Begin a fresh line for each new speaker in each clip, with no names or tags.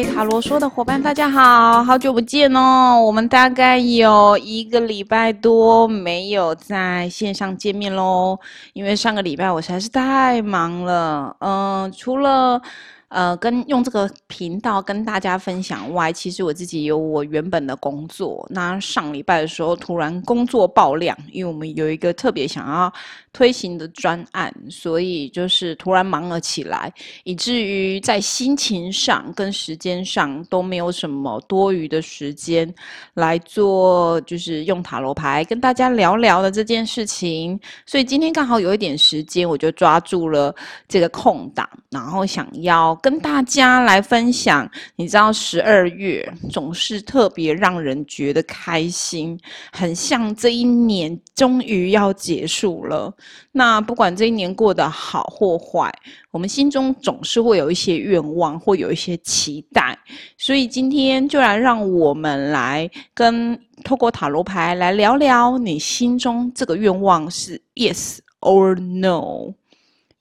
位塔罗说的伙伴，大家好，好久不见哦！我们大概有一个礼拜多没有在线上见面喽，因为上个礼拜我实在是太忙了，嗯，除了。呃，跟用这个频道跟大家分享外，其实我自己有我原本的工作。那上礼拜的时候，突然工作爆量，因为我们有一个特别想要推行的专案，所以就是突然忙了起来，以至于在心情上跟时间上都没有什么多余的时间来做，就是用塔罗牌跟大家聊聊的这件事情。所以今天刚好有一点时间，我就抓住了这个空档，然后想要。跟大家来分享，你知道十二月总是特别让人觉得开心，很像这一年终于要结束了。那不管这一年过得好或坏，我们心中总是会有一些愿望，会有一些期待。所以今天就来让我们来跟透过塔罗牌来聊聊，你心中这个愿望是 yes or no。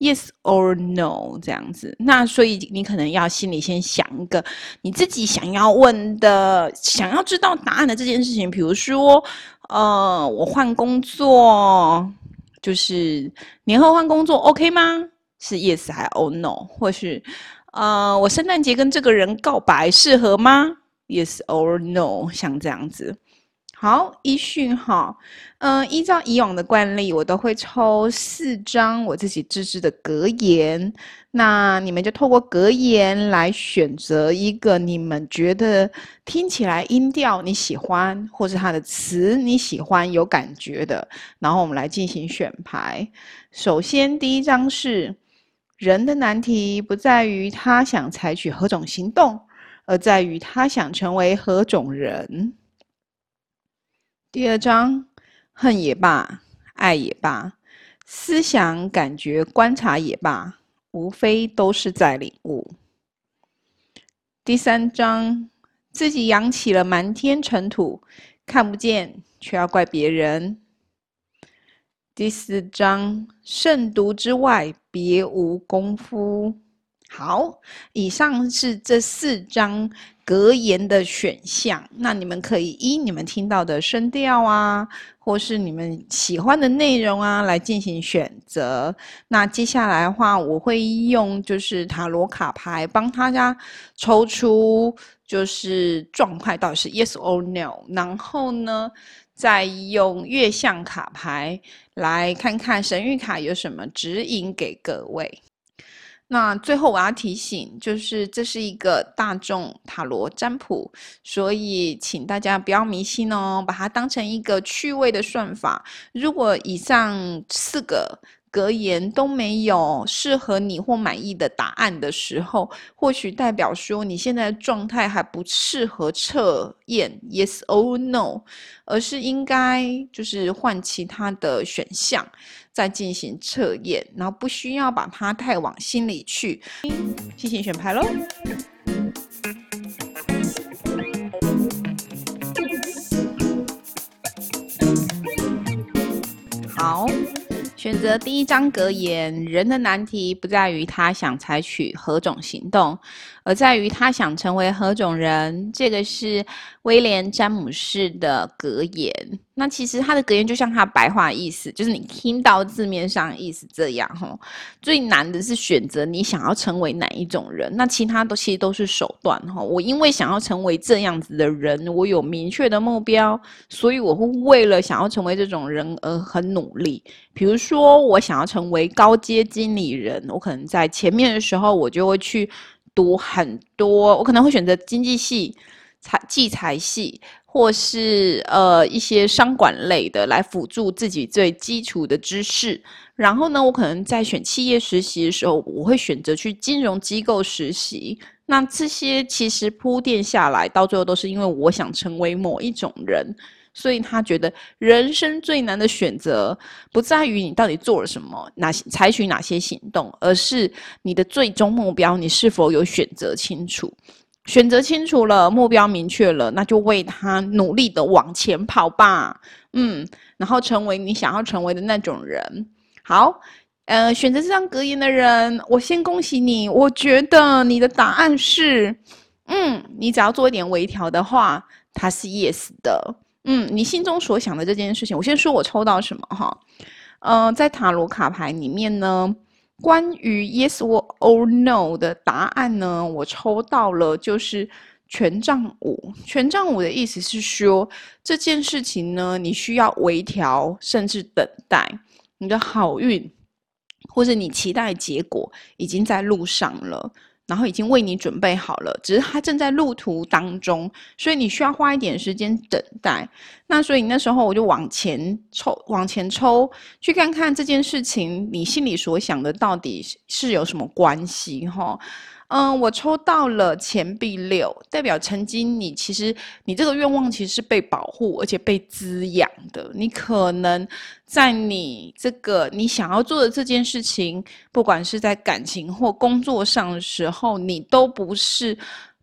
Yes or no 这样子，那所以你可能要心里先想一个你自己想要问的、想要知道答案的这件事情。比如说，呃，我换工作，就是年后换工作，OK 吗？是 Yes 还 Oh no？或是，呃，我圣诞节跟这个人告白适合吗？Yes or no？像这样子。好，一讯哈，嗯，依照以往的惯例，我都会抽四张我自己自制的格言，那你们就透过格言来选择一个你们觉得听起来音调你喜欢，或是它的词你喜欢有感觉的，然后我们来进行选牌。首先，第一张是人的难题不在于他想采取何种行动，而在于他想成为何种人。第二章，恨也罢，爱也罢，思想、感觉、观察也罢，无非都是在领悟。第三章，自己扬起了满天尘土，看不见却要怪别人。第四章，慎独之外，别无功夫。好，以上是这四章格言的选项。那你们可以依你们听到的声调啊，或是你们喜欢的内容啊，来进行选择。那接下来的话，我会用就是塔罗卡牌帮大家抽出就是状态到底是 yes or no，然后呢，再用月相卡牌来看看神谕卡有什么指引给各位。那最后我要提醒，就是这是一个大众塔罗占卜，所以请大家不要迷信哦，把它当成一个趣味的算法。如果以上四个。格言都没有适合你或满意的答案的时候，或许代表说你现在状态还不适合测验 yes or no，而是应该就是换其他的选项再进行测验，然后不需要把它太往心里去。进行选牌喽。好。选择第一张格言：人的难题不在于他想采取何种行动，而在于他想成为何种人。这个是威廉詹姆士的格言。那其实他的格言就像他白话意思，就是你听到字面上意思这样哈。最难的是选择你想要成为哪一种人，那其他都其实都是手段哈。我因为想要成为这样子的人，我有明确的目标，所以我会为了想要成为这种人而很努力。比如说，我想要成为高阶经理人，我可能在前面的时候，我就会去读很多，我可能会选择经济系、财、计财系。或是呃一些商管类的来辅助自己最基础的知识，然后呢，我可能在选企业实习的时候，我会选择去金融机构实习。那这些其实铺垫下来，到最后都是因为我想成为某一种人，所以他觉得人生最难的选择不在于你到底做了什么，哪些采取哪些行动，而是你的最终目标你是否有选择清楚。选择清楚了，目标明确了，那就为他努力的往前跑吧。嗯，然后成为你想要成为的那种人。好，呃，选择这张格言的人，我先恭喜你。我觉得你的答案是，嗯，你只要做一点微调的话，它是 yes 的。嗯，你心中所想的这件事情，我先说我抽到什么哈。呃，在塔罗卡牌里面呢，关于 yes or no 的答案呢，我抽到了就是权杖五。权杖五的意思是说，这件事情呢，你需要微调，甚至等待你的好运，或者你期待结果已经在路上了。然后已经为你准备好了，只是它正在路途当中，所以你需要花一点时间等待。那所以那时候我就往前抽，往前抽，去看看这件事情你心里所想的到底是有什么关系哈。嗯，我抽到了钱币六，代表曾经你其实你这个愿望其实是被保护而且被滋养的。你可能在你这个你想要做的这件事情，不管是在感情或工作上的时候，你都不是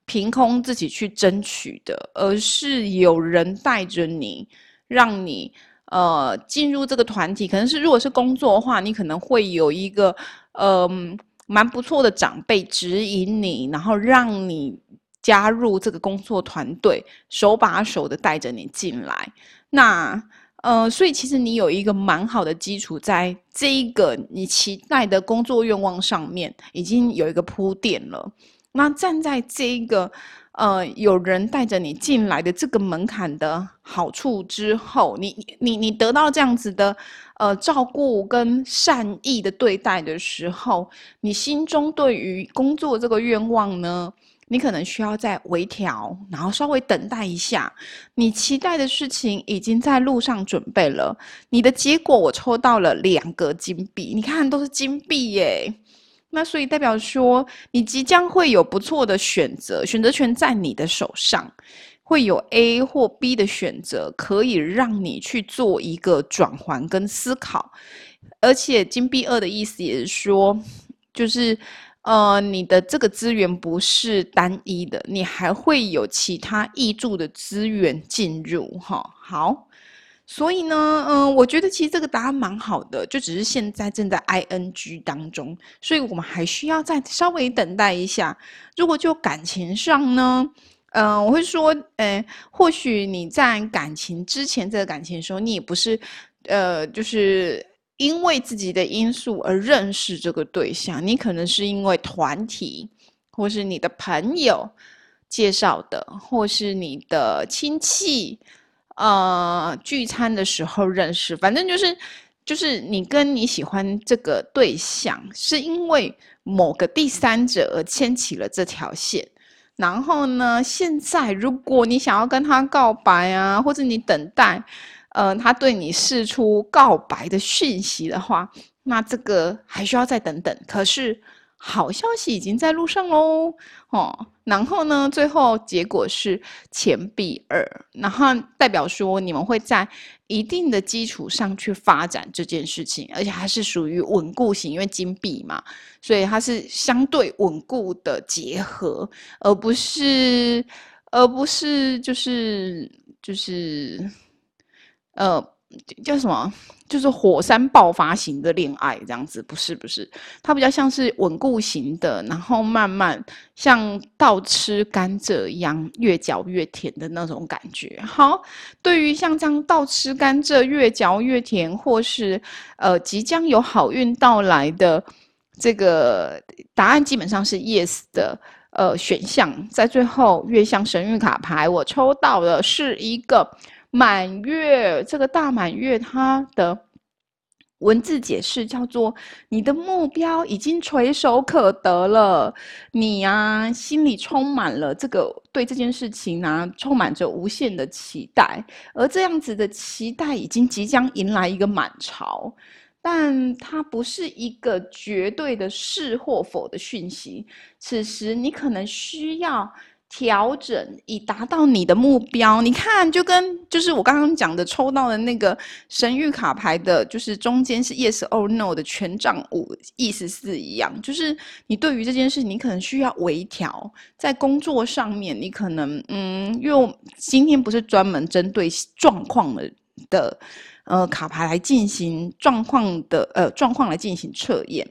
凭空自己去争取的，而是有人带着你，让你呃进入这个团体。可能是如果是工作的话，你可能会有一个嗯。蛮不错的长辈指引你，然后让你加入这个工作团队，手把手的带着你进来。那呃，所以其实你有一个蛮好的基础，在这一个你期待的工作愿望上面，已经有一个铺垫了。那站在这一个。呃，有人带着你进来的这个门槛的好处之后，你你你得到这样子的呃照顾跟善意的对待的时候，你心中对于工作这个愿望呢，你可能需要再微调，然后稍微等待一下。你期待的事情已经在路上准备了，你的结果我抽到了两个金币，你看都是金币耶。那所以代表说，你即将会有不错的选择，选择权在你的手上，会有 A 或 B 的选择，可以让你去做一个转换跟思考。而且金币二的意思也是说，就是呃，你的这个资源不是单一的，你还会有其他挹注的资源进入。哈，好。所以呢，嗯，我觉得其实这个答案蛮好的，就只是现在正在 ing 当中，所以我们还需要再稍微等待一下。如果就感情上呢，嗯，我会说，呃，或许你在感情之前这个感情的时候，你也不是，呃，就是因为自己的因素而认识这个对象，你可能是因为团体或是你的朋友介绍的，或是你的亲戚。呃，聚餐的时候认识，反正就是，就是你跟你喜欢这个对象，是因为某个第三者而牵起了这条线。然后呢，现在如果你想要跟他告白啊，或者你等待，呃，他对你释出告白的讯息的话，那这个还需要再等等。可是。好消息已经在路上喽，哦，然后呢，最后结果是钱币二，然后代表说你们会在一定的基础上去发展这件事情，而且它是属于稳固型，因为金币嘛，所以它是相对稳固的结合，而不是，而不是就是就是，呃，叫什么？就是火山爆发型的恋爱这样子，不是不是，它比较像是稳固型的，然后慢慢像倒吃甘蔗一样，越嚼越甜的那种感觉。好，对于像这样倒吃甘蔗越嚼越甜，或是呃即将有好运到来的这个答案，基本上是 yes 的呃选项。在最后月相神谕卡牌，我抽到的是一个。满月，这个大满月，它的文字解释叫做：你的目标已经垂手可得了，你呀心里充满了这个对这件事情呢，充满着无限的期待，而这样子的期待已经即将迎来一个满潮，但它不是一个绝对的是或否的讯息，此时你可能需要。调整以达到你的目标，你看，就跟就是我刚刚讲的抽到的那个神谕卡牌的，就是中间是 yes or no 的权杖五，意思是一样，就是你对于这件事，你可能需要微调，在工作上面，你可能嗯，用今天不是专门针对状况的的呃卡牌来进行状况的呃状况来进行测验。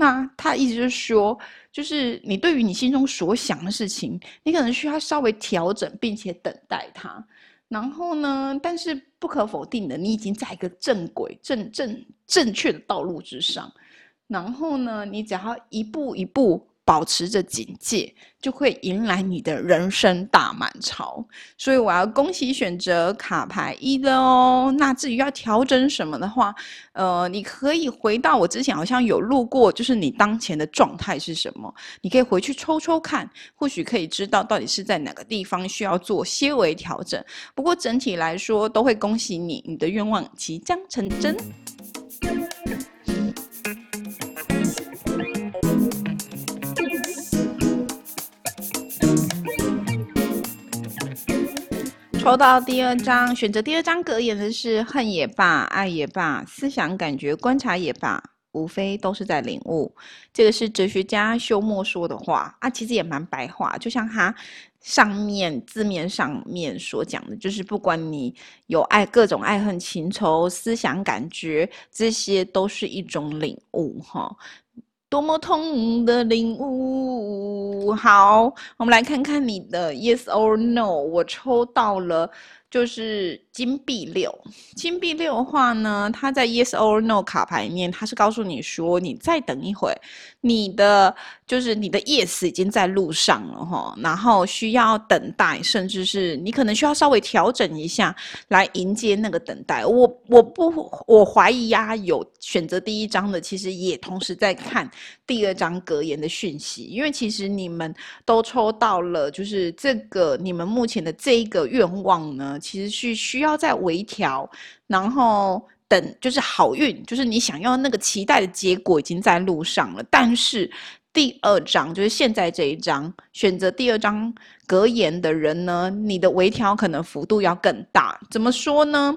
那他意思就是说，就是你对于你心中所想的事情，你可能需要稍微调整，并且等待它。然后呢，但是不可否定的，你已经在一个正轨、正正正确的道路之上。然后呢，你只要一步一步。保持着警戒，就会迎来你的人生大满潮。所以我要恭喜选择卡牌一的哦。那至于要调整什么的话，呃，你可以回到我之前好像有录过，就是你当前的状态是什么，你可以回去抽抽看，或许可以知道到底是在哪个地方需要做些微调整。不过整体来说，都会恭喜你，你的愿望即将成真。抽到第二张，选择第二张格言的是恨也罢，爱也罢，思想、感觉、观察也罢，无非都是在领悟。这个是哲学家休谟说的话啊，其实也蛮白话，就像他上面字面上面所讲的，就是不管你有爱各种爱恨情仇、思想、感觉，这些都是一种领悟哈。多么痛的领悟！好，我们来看看你的 yes or no。我抽到了。就是金币六，金币六的话呢，它在 Yes or No 卡牌面，它是告诉你说，你再等一会，你的就是你的 Yes 已经在路上了哈，然后需要等待，甚至是你可能需要稍微调整一下来迎接那个等待。我我不我怀疑呀，有选择第一张的，其实也同时在看第二张格言的讯息，因为其实你们都抽到了，就是这个你们目前的这一个愿望呢。其实是需需要再微调，然后等就是好运，就是你想要那个期待的结果已经在路上了。但是第二章就是现在这一章，选择第二章格言的人呢，你的微调可能幅度要更大。怎么说呢？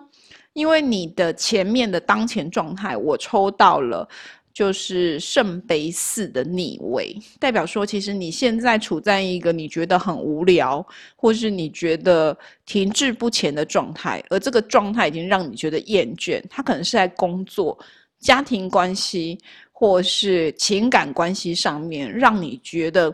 因为你的前面的当前状态，我抽到了。就是圣杯四的逆位，代表说，其实你现在处在一个你觉得很无聊，或是你觉得停滞不前的状态，而这个状态已经让你觉得厌倦。它可能是在工作、家庭关系或是情感关系上面，让你觉得，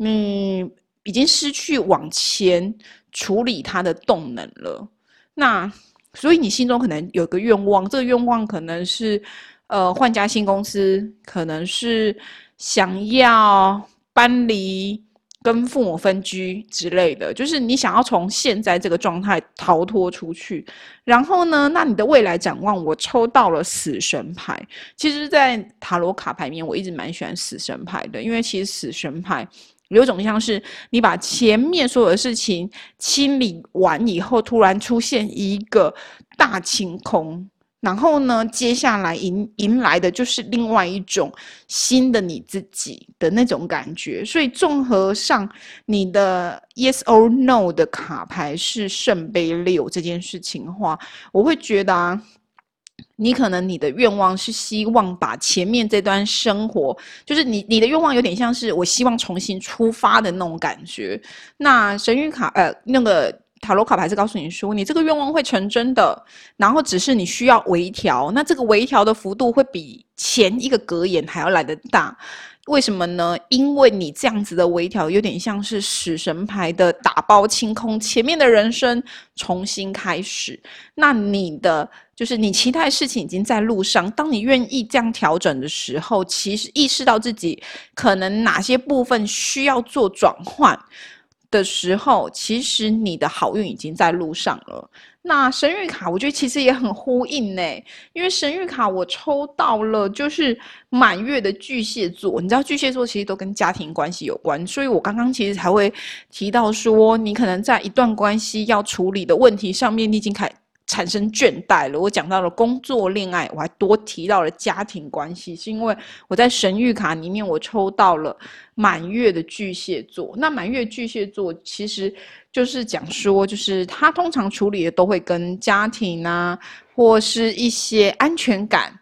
嗯，已经失去往前处理它的动能了。那所以你心中可能有个愿望，这个愿望可能是。呃，换家新公司可能是想要搬离跟父母分居之类的，就是你想要从现在这个状态逃脱出去。然后呢，那你的未来展望，我抽到了死神牌。其实，在塔罗卡牌面，我一直蛮喜欢死神牌的，因为其实死神牌有种像是你把前面所有的事情清理完以后，突然出现一个大清空。然后呢，接下来迎迎来的就是另外一种新的你自己的那种感觉。所以综合上，你的 Yes or No 的卡牌是圣杯六这件事情的话，我会觉得啊，你可能你的愿望是希望把前面这段生活，就是你你的愿望有点像是我希望重新出发的那种感觉。那神谕卡呃那个。塔罗卡牌是告诉你说，你这个愿望会成真的，然后只是你需要微调。那这个微调的幅度会比前一个格言还要来得大，为什么呢？因为你这样子的微调，有点像是死神牌的打包清空，前面的人生重新开始。那你的就是你其他的事情已经在路上，当你愿意这样调整的时候，其实意识到自己可能哪些部分需要做转换。的时候，其实你的好运已经在路上了。那神谕卡，我觉得其实也很呼应呢，因为神谕卡我抽到了，就是满月的巨蟹座。你知道巨蟹座其实都跟家庭关系有关，所以我刚刚其实才会提到说，你可能在一段关系要处理的问题上面，你已经开。产生倦怠了。我讲到了工作、恋爱，我还多提到了家庭关系，是因为我在神谕卡里面我抽到了满月的巨蟹座。那满月巨蟹座其实就是讲说，就是他通常处理的都会跟家庭啊，或是一些安全感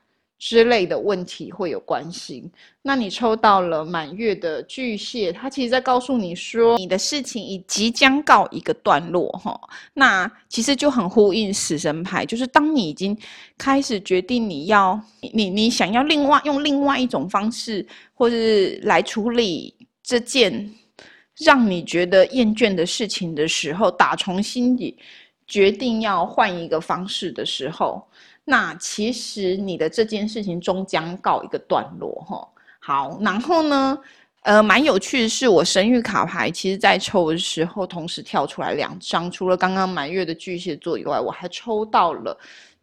之类的问题会有关系。那你抽到了满月的巨蟹，它其实在告诉你说，你的事情已即将告一个段落，哈。那其实就很呼应死神牌，就是当你已经开始决定你要你你想要另外用另外一种方式，或是来处理这件让你觉得厌倦的事情的时候，打从心底决定要换一个方式的时候。那其实你的这件事情终将告一个段落，哈。好，然后呢，呃，蛮有趣的是，我神谕卡牌其实在抽的时候，同时跳出来两张，除了刚刚满月的巨蟹座以外，我还抽到了，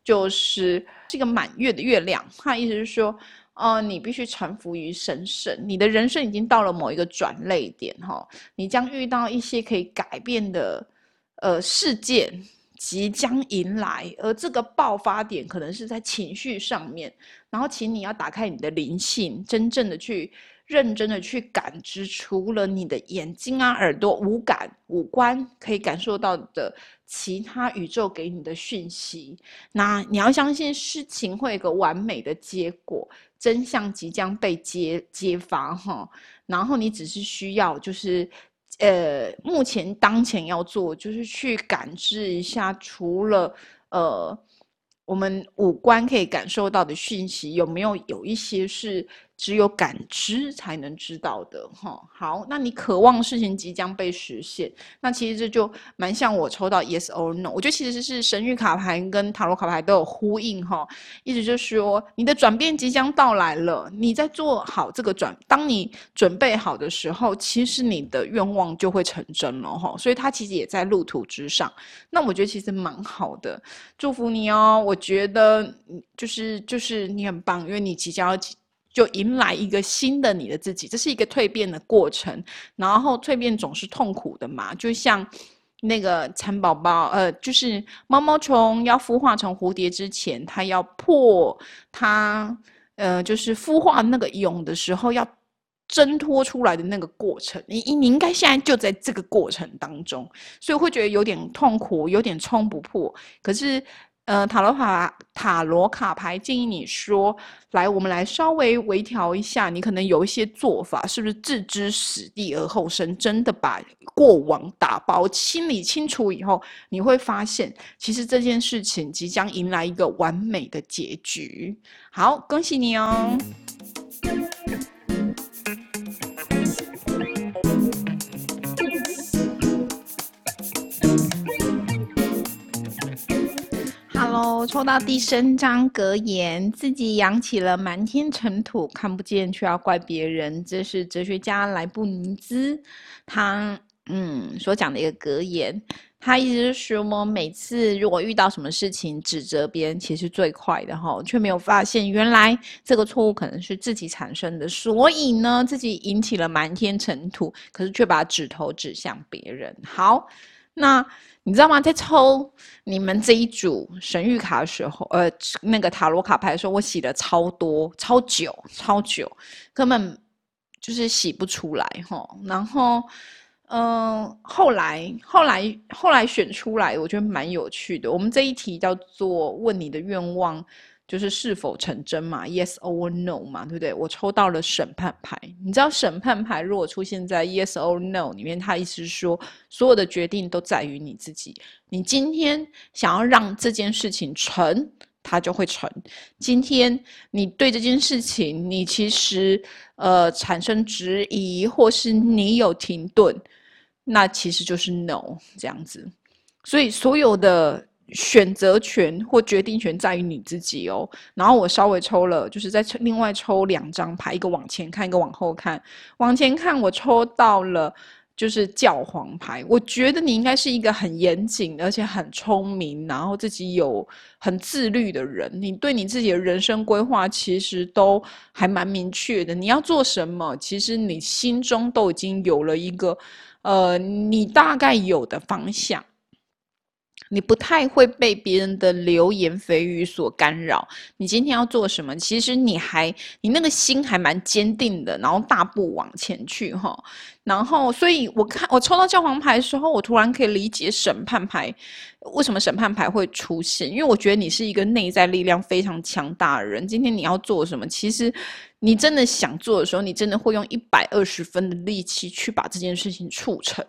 就是这个满月的月亮。它意思是说，呃，你必须臣服于神圣，你的人生已经到了某一个转泪点，哈，你将遇到一些可以改变的，呃，事件。即将迎来，而这个爆发点可能是在情绪上面。然后，请你要打开你的灵性，真正的去认真的去感知，除了你的眼睛啊、耳朵、五感、五官可以感受到的其他宇宙给你的讯息。那你要相信事情会有个完美的结果，真相即将被揭揭发哈。然后你只是需要就是。呃，目前当前要做就是去感知一下，除了呃，我们五官可以感受到的讯息，有没有有一些是。只有感知才能知道的，哈。好，那你渴望事情即将被实现，那其实这就蛮像我抽到 yes or no。我觉得其实是神谕卡牌跟塔罗卡牌都有呼应，哈。意思就是说，你的转变即将到来了，你在做好这个转，当你准备好的时候，其实你的愿望就会成真了，哈。所以它其实也在路途之上。那我觉得其实蛮好的，祝福你哦。我觉得就是就是你很棒，因为你即将要。就迎来一个新的你的自己，这是一个蜕变的过程。然后蜕变总是痛苦的嘛，就像那个蚕宝宝，呃，就是毛毛虫要孵化成蝴蝶之前，它要破它，呃，就是孵化那个蛹的时候要挣脱出来的那个过程。你你应该现在就在这个过程当中，所以会觉得有点痛苦，有点冲不破。可是。呃，塔罗卡塔罗卡牌建议你说，来，我们来稍微微调一下，你可能有一些做法，是不是置之死地而后生？真的把过往打包清理清楚以后，你会发现，其实这件事情即将迎来一个完美的结局。好，恭喜你哦！抽到第三张格言，自己扬起了满天尘土，看不见却要怪别人。这是哲学家莱布尼兹他嗯所讲的一个格言。他意思是说，每次如果遇到什么事情指责别人，其实最快的哈，却没有发现原来这个错误可能是自己产生的，所以呢，自己引起了满天尘土，可是却把指头指向别人。好。那你知道吗？在抽你们这一组神谕卡的时候，呃，那个塔罗卡牌的时候，我洗了超多、超久、超久，根本就是洗不出来哈。然后，嗯，后来、后来、后来选出来，我觉得蛮有趣的。我们这一题叫做“问你的愿望”。就是是否成真嘛？Yes or No 嘛，对不对？我抽到了审判牌。你知道审判牌如果出现在 Yes or No 里面，它意思是说，所有的决定都在于你自己。你今天想要让这件事情成，它就会成。今天你对这件事情，你其实呃产生质疑，或是你有停顿，那其实就是 No 这样子。所以所有的。选择权或决定权在于你自己哦。然后我稍微抽了，就是在另外抽两张牌，一个往前看，一个往后看。往前看，我抽到了就是教皇牌。我觉得你应该是一个很严谨，而且很聪明，然后自己有很自律的人。你对你自己的人生规划其实都还蛮明确的。你要做什么，其实你心中都已经有了一个呃，你大概有的方向。你不太会被别人的流言蜚语所干扰。你今天要做什么？其实你还你那个心还蛮坚定的，然后大步往前去哈。然后，所以我看我抽到教皇牌的时候，我突然可以理解审判牌为什么审判牌会出现，因为我觉得你是一个内在力量非常强大的人。今天你要做什么？其实你真的想做的时候，你真的会用一百二十分的力气去把这件事情促成。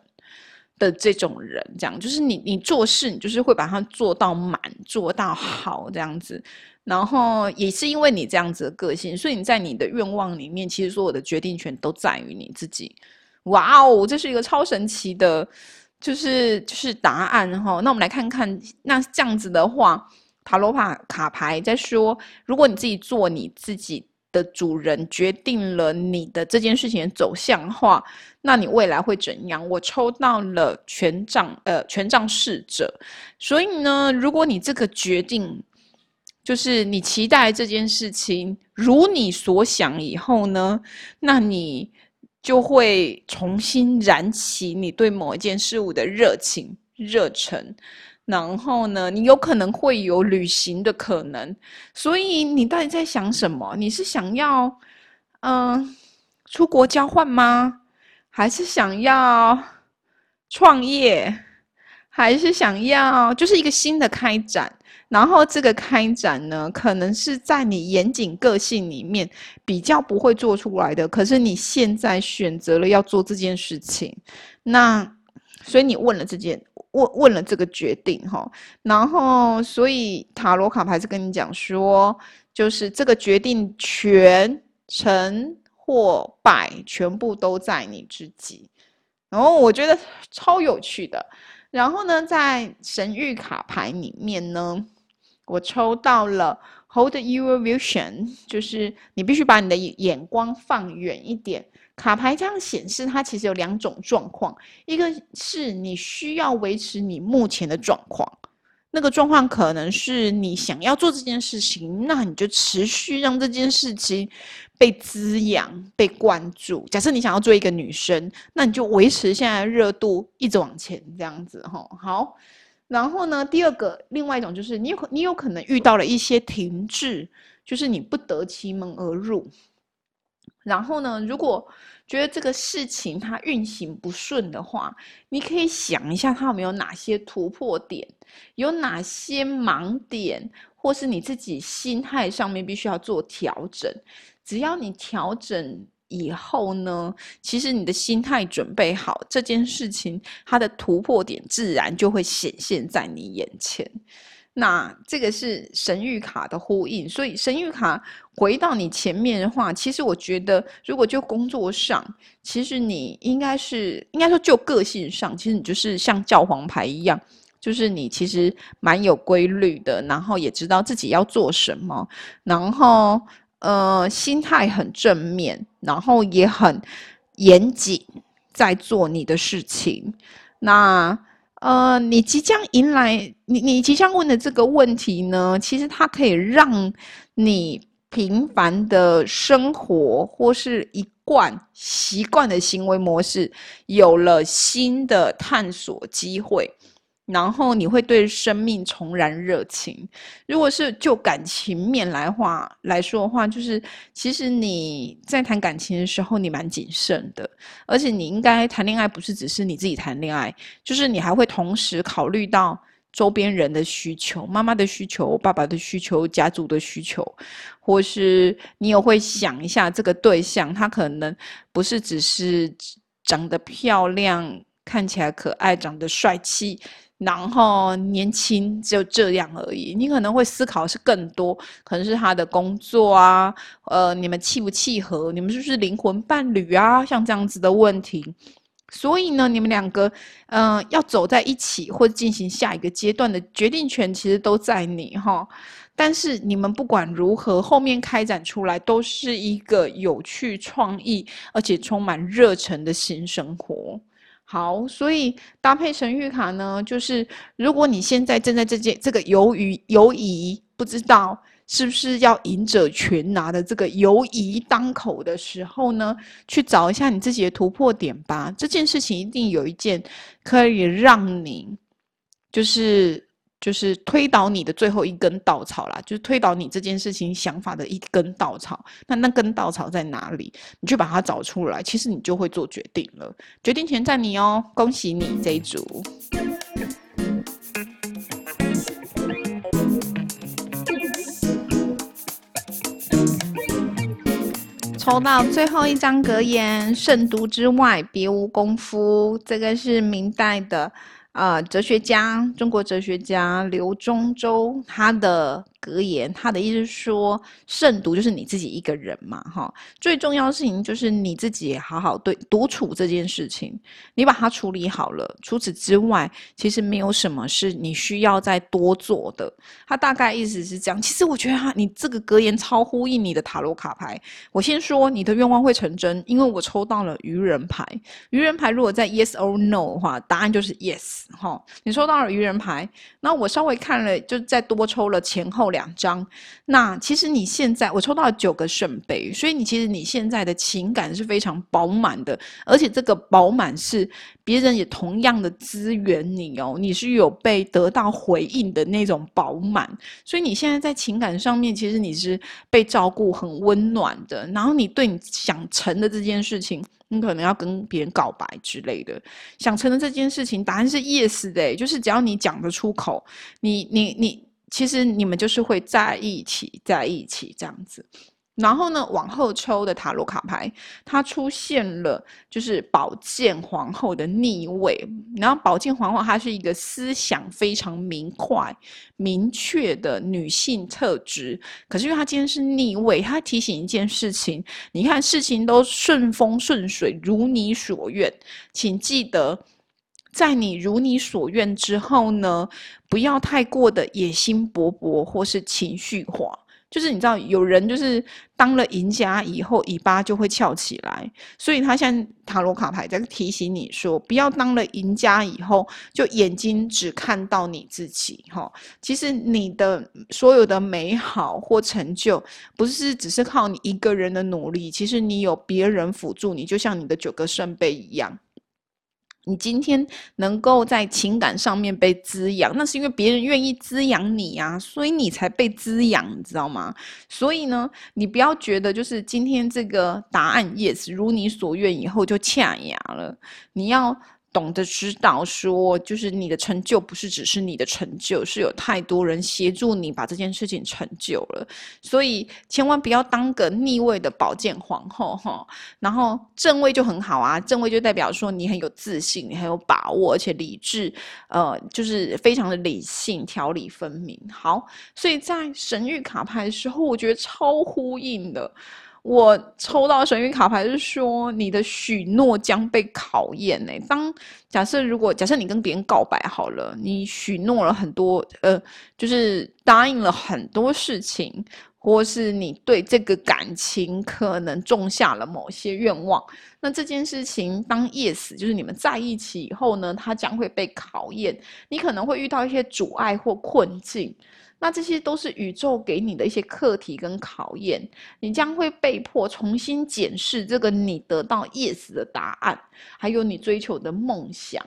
的这种人，这样就是你，你做事你就是会把它做到满，做到好这样子。然后也是因为你这样子的个性，所以你在你的愿望里面，其实所有的决定权都在于你自己。哇哦，这是一个超神奇的，就是就是答案哈。那我们来看看，那这样子的话，塔罗牌卡牌在说，如果你自己做你自己。的主人决定了你的这件事情走向的话，那你未来会怎样？我抽到了权杖，呃，权杖侍者。所以呢，如果你这个决定就是你期待这件事情如你所想以后呢，那你就会重新燃起你对某一件事物的热情、热忱。然后呢，你有可能会有旅行的可能，所以你到底在想什么？你是想要嗯出国交换吗？还是想要创业？还是想要就是一个新的开展？然后这个开展呢，可能是在你严谨个性里面比较不会做出来的，可是你现在选择了要做这件事情，那所以你问了这件。问问了这个决定哈，然后所以塔罗卡牌是跟你讲说，就是这个决定权成或败，全部都在你自己。然后我觉得超有趣的。然后呢，在神谕卡牌里面呢，我抽到了 Hold your vision，就是你必须把你的眼光放远一点。卡牌这样显示，它其实有两种状况，一个是你需要维持你目前的状况，那个状况可能是你想要做这件事情，那你就持续让这件事情被滋养、被关注。假设你想要做一个女生，那你就维持现在的热度，一直往前这样子哈。好，然后呢，第二个，另外一种就是你有你有可能遇到了一些停滞，就是你不得其门而入。然后呢，如果觉得这个事情它运行不顺的话，你可以想一下它有没有哪些突破点，有哪些盲点，或是你自己心态上面必须要做调整。只要你调整以后呢，其实你的心态准备好，这件事情它的突破点自然就会显现在你眼前。那这个是神谕卡的呼应，所以神谕卡回到你前面的话，其实我觉得，如果就工作上，其实你应该是应该说就个性上，其实你就是像教皇牌一样，就是你其实蛮有规律的，然后也知道自己要做什么，然后呃心态很正面，然后也很严谨在做你的事情，那。呃，你即将迎来你你即将问的这个问题呢，其实它可以让你平凡的生活或是一贯习惯的行为模式有了新的探索机会。然后你会对生命重燃热情。如果是就感情面来话来说的话，就是其实你在谈感情的时候，你蛮谨慎的，而且你应该谈恋爱不是只是你自己谈恋爱，就是你还会同时考虑到周边人的需求、妈妈的需求、爸爸的需求、家族的需求，或是你也会想一下这个对象，他可能不是只是长得漂亮、看起来可爱、长得帅气。然后年轻就这样而已，你可能会思考是更多，可能是他的工作啊，呃，你们契不契合，你们是不是灵魂伴侣啊，像这样子的问题。所以呢，你们两个，嗯，要走在一起或进行下一个阶段的决定权，其实都在你哈。但是你们不管如何，后面开展出来都是一个有趣、创意而且充满热忱的新生活。好，所以搭配神谕卡呢，就是如果你现在正在这件这个犹豫犹疑，不知道是不是要赢者全拿的这个犹疑当口的时候呢，去找一下你自己的突破点吧。这件事情一定有一件可以让你就是就是推倒你的最后一根稻草啦，就是推倒你这件事情想法的一根稻草。那那根稻草在哪里？你去把它找出来，其实你就会做决定了。决定权在你哦，恭喜你这一组。抽到最后一张格言：慎独之外，别无功夫。这个是明代的。呃，哲学家，中国哲学家刘忠周，他的。格言，他的意思是说，慎独就是你自己一个人嘛，哈，最重要的事情就是你自己好好对独处这件事情，你把它处理好了。除此之外，其实没有什么是你需要再多做的。他大概意思是这样。其实我觉得哈，你这个格言超呼应你的塔罗卡牌。我先说，你的愿望会成真，因为我抽到了愚人牌。愚人牌如果在 yes or no 的话，答案就是 yes 哈。你抽到了愚人牌，那我稍微看了，就再多抽了前后。两张，那其实你现在我抽到了九个圣杯，所以你其实你现在的情感是非常饱满的，而且这个饱满是别人也同样的资源你哦，你是有被得到回应的那种饱满，所以你现在在情感上面其实你是被照顾很温暖的，然后你对你想成的这件事情，你可能要跟别人告白之类的，想成的这件事情，答案是 yes 的，就是只要你讲得出口，你你你。其实你们就是会在一起，在一起这样子。然后呢，往后抽的塔罗卡牌，它出现了就是宝剑皇后的逆位。然后宝剑皇后她是一个思想非常明快、明确的女性特质。可是因为她今天是逆位，她提醒一件事情：你看事情都顺风顺水，如你所愿，请记得。在你如你所愿之后呢，不要太过的野心勃勃或是情绪化。就是你知道，有人就是当了赢家以后，尾巴就会翘起来。所以他现在塔罗卡牌在提醒你说，不要当了赢家以后，就眼睛只看到你自己。哈，其实你的所有的美好或成就，不是只是靠你一个人的努力，其实你有别人辅助你，就像你的九个圣杯一样。你今天能够在情感上面被滋养，那是因为别人愿意滋养你啊，所以你才被滋养，你知道吗？所以呢，你不要觉得就是今天这个答案 yes 如你所愿以后就恰牙了，你要。懂得知道说，就是你的成就不是只是你的成就，是有太多人协助你把这件事情成就了。所以千万不要当个逆位的宝剑皇后哈。然后正位就很好啊，正位就代表说你很有自信，你很有把握，而且理智，呃，就是非常的理性，条理分明。好，所以在神谕卡牌的时候，我觉得超呼应的。我抽到神谕卡牌是说，你的许诺将被考验呢。当假设如果假设你跟别人告白好了，你许诺了很多，呃，就是答应了很多事情，或是你对这个感情可能种下了某些愿望，那这件事情当 yes，就是你们在一起以后呢，它将会被考验，你可能会遇到一些阻碍或困境。那这些都是宇宙给你的一些课题跟考验，你将会被迫重新检视这个你得到 yes 的答案，还有你追求的梦想，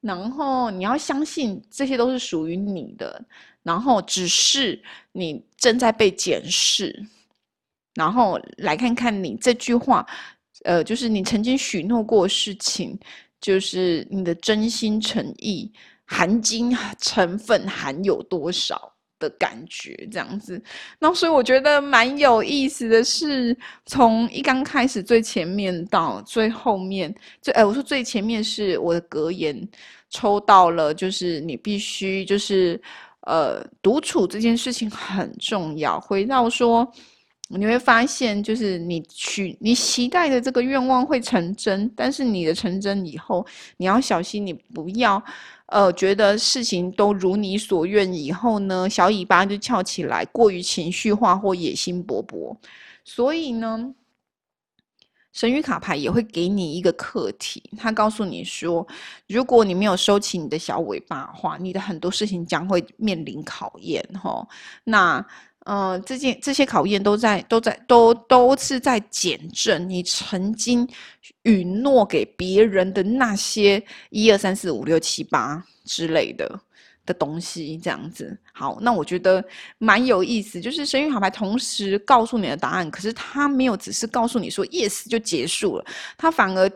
然后你要相信这些都是属于你的，然后只是你正在被检视，然后来看看你这句话，呃，就是你曾经许诺过事情，就是你的真心诚意含金成分含有多少。的感觉这样子，那所以我觉得蛮有意思的是，从一刚开始最前面到最后面，最哎，我说最前面是我的格言抽到了，就是你必须就是呃独处这件事情很重要。回到说，你会发现就是你去你期待的这个愿望会成真，但是你的成真以后，你要小心，你不要。呃，觉得事情都如你所愿以后呢，小尾巴就翘起来，过于情绪化或野心勃勃。所以呢，神谕卡牌也会给你一个课题，他告诉你说，如果你没有收起你的小尾巴的话，你的很多事情将会面临考验。哈，那。呃，这件这些考验都在都在都都是在检证你曾经允诺给别人的那些一二三四五六七八之类的。的东西，这样子。好，那我觉得蛮有意思，就是神谕卡牌同时告诉你的答案，可是他没有只是告诉你说 yes 就结束了，他反而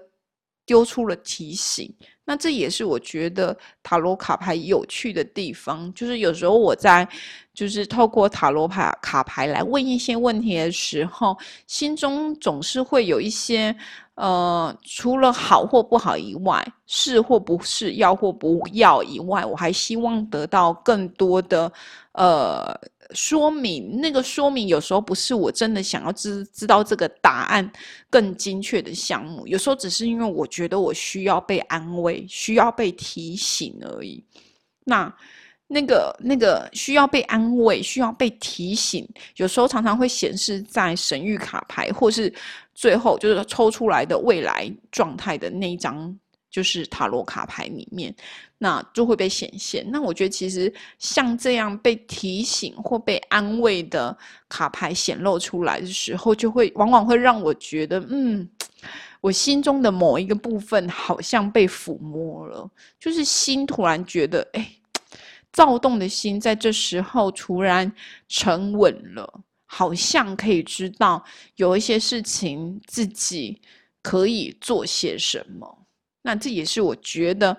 丢出了提醒。那这也是我觉得塔罗卡牌有趣的地方，就是有时候我在就是透过塔罗牌卡牌来问一些问题的时候，心中总是会有一些。呃，除了好或不好以外，是或不是，要或不要以外，我还希望得到更多的呃说明。那个说明有时候不是我真的想要知知道这个答案更精确的项目，有时候只是因为我觉得我需要被安慰，需要被提醒而已。那。那个那个需要被安慰、需要被提醒，有时候常常会显示在神谕卡牌，或是最后就是抽出来的未来状态的那一张，就是塔罗卡牌里面，那就会被显现。那我觉得其实像这样被提醒或被安慰的卡牌显露出来的时候，就会往往会让我觉得，嗯，我心中的某一个部分好像被抚摸了，就是心突然觉得，哎。躁动的心在这时候突然沉稳了，好像可以知道有一些事情自己可以做些什么。那这也是我觉得，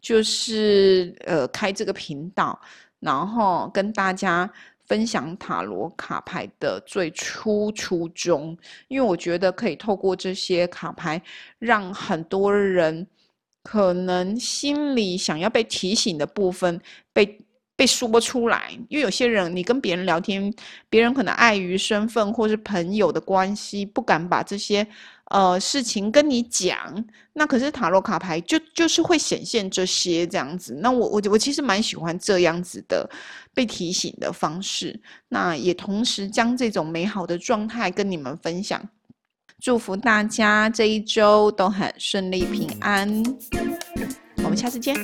就是呃开这个频道，然后跟大家分享塔罗卡牌的最初初衷，因为我觉得可以透过这些卡牌，让很多人。可能心里想要被提醒的部分被被说出来，因为有些人你跟别人聊天，别人可能碍于身份或是朋友的关系，不敢把这些呃事情跟你讲。那可是塔罗卡牌就就是会显现这些这样子。那我我我其实蛮喜欢这样子的被提醒的方式。那也同时将这种美好的状态跟你们分享。祝福大家这一周都很顺利平安，我们下次见。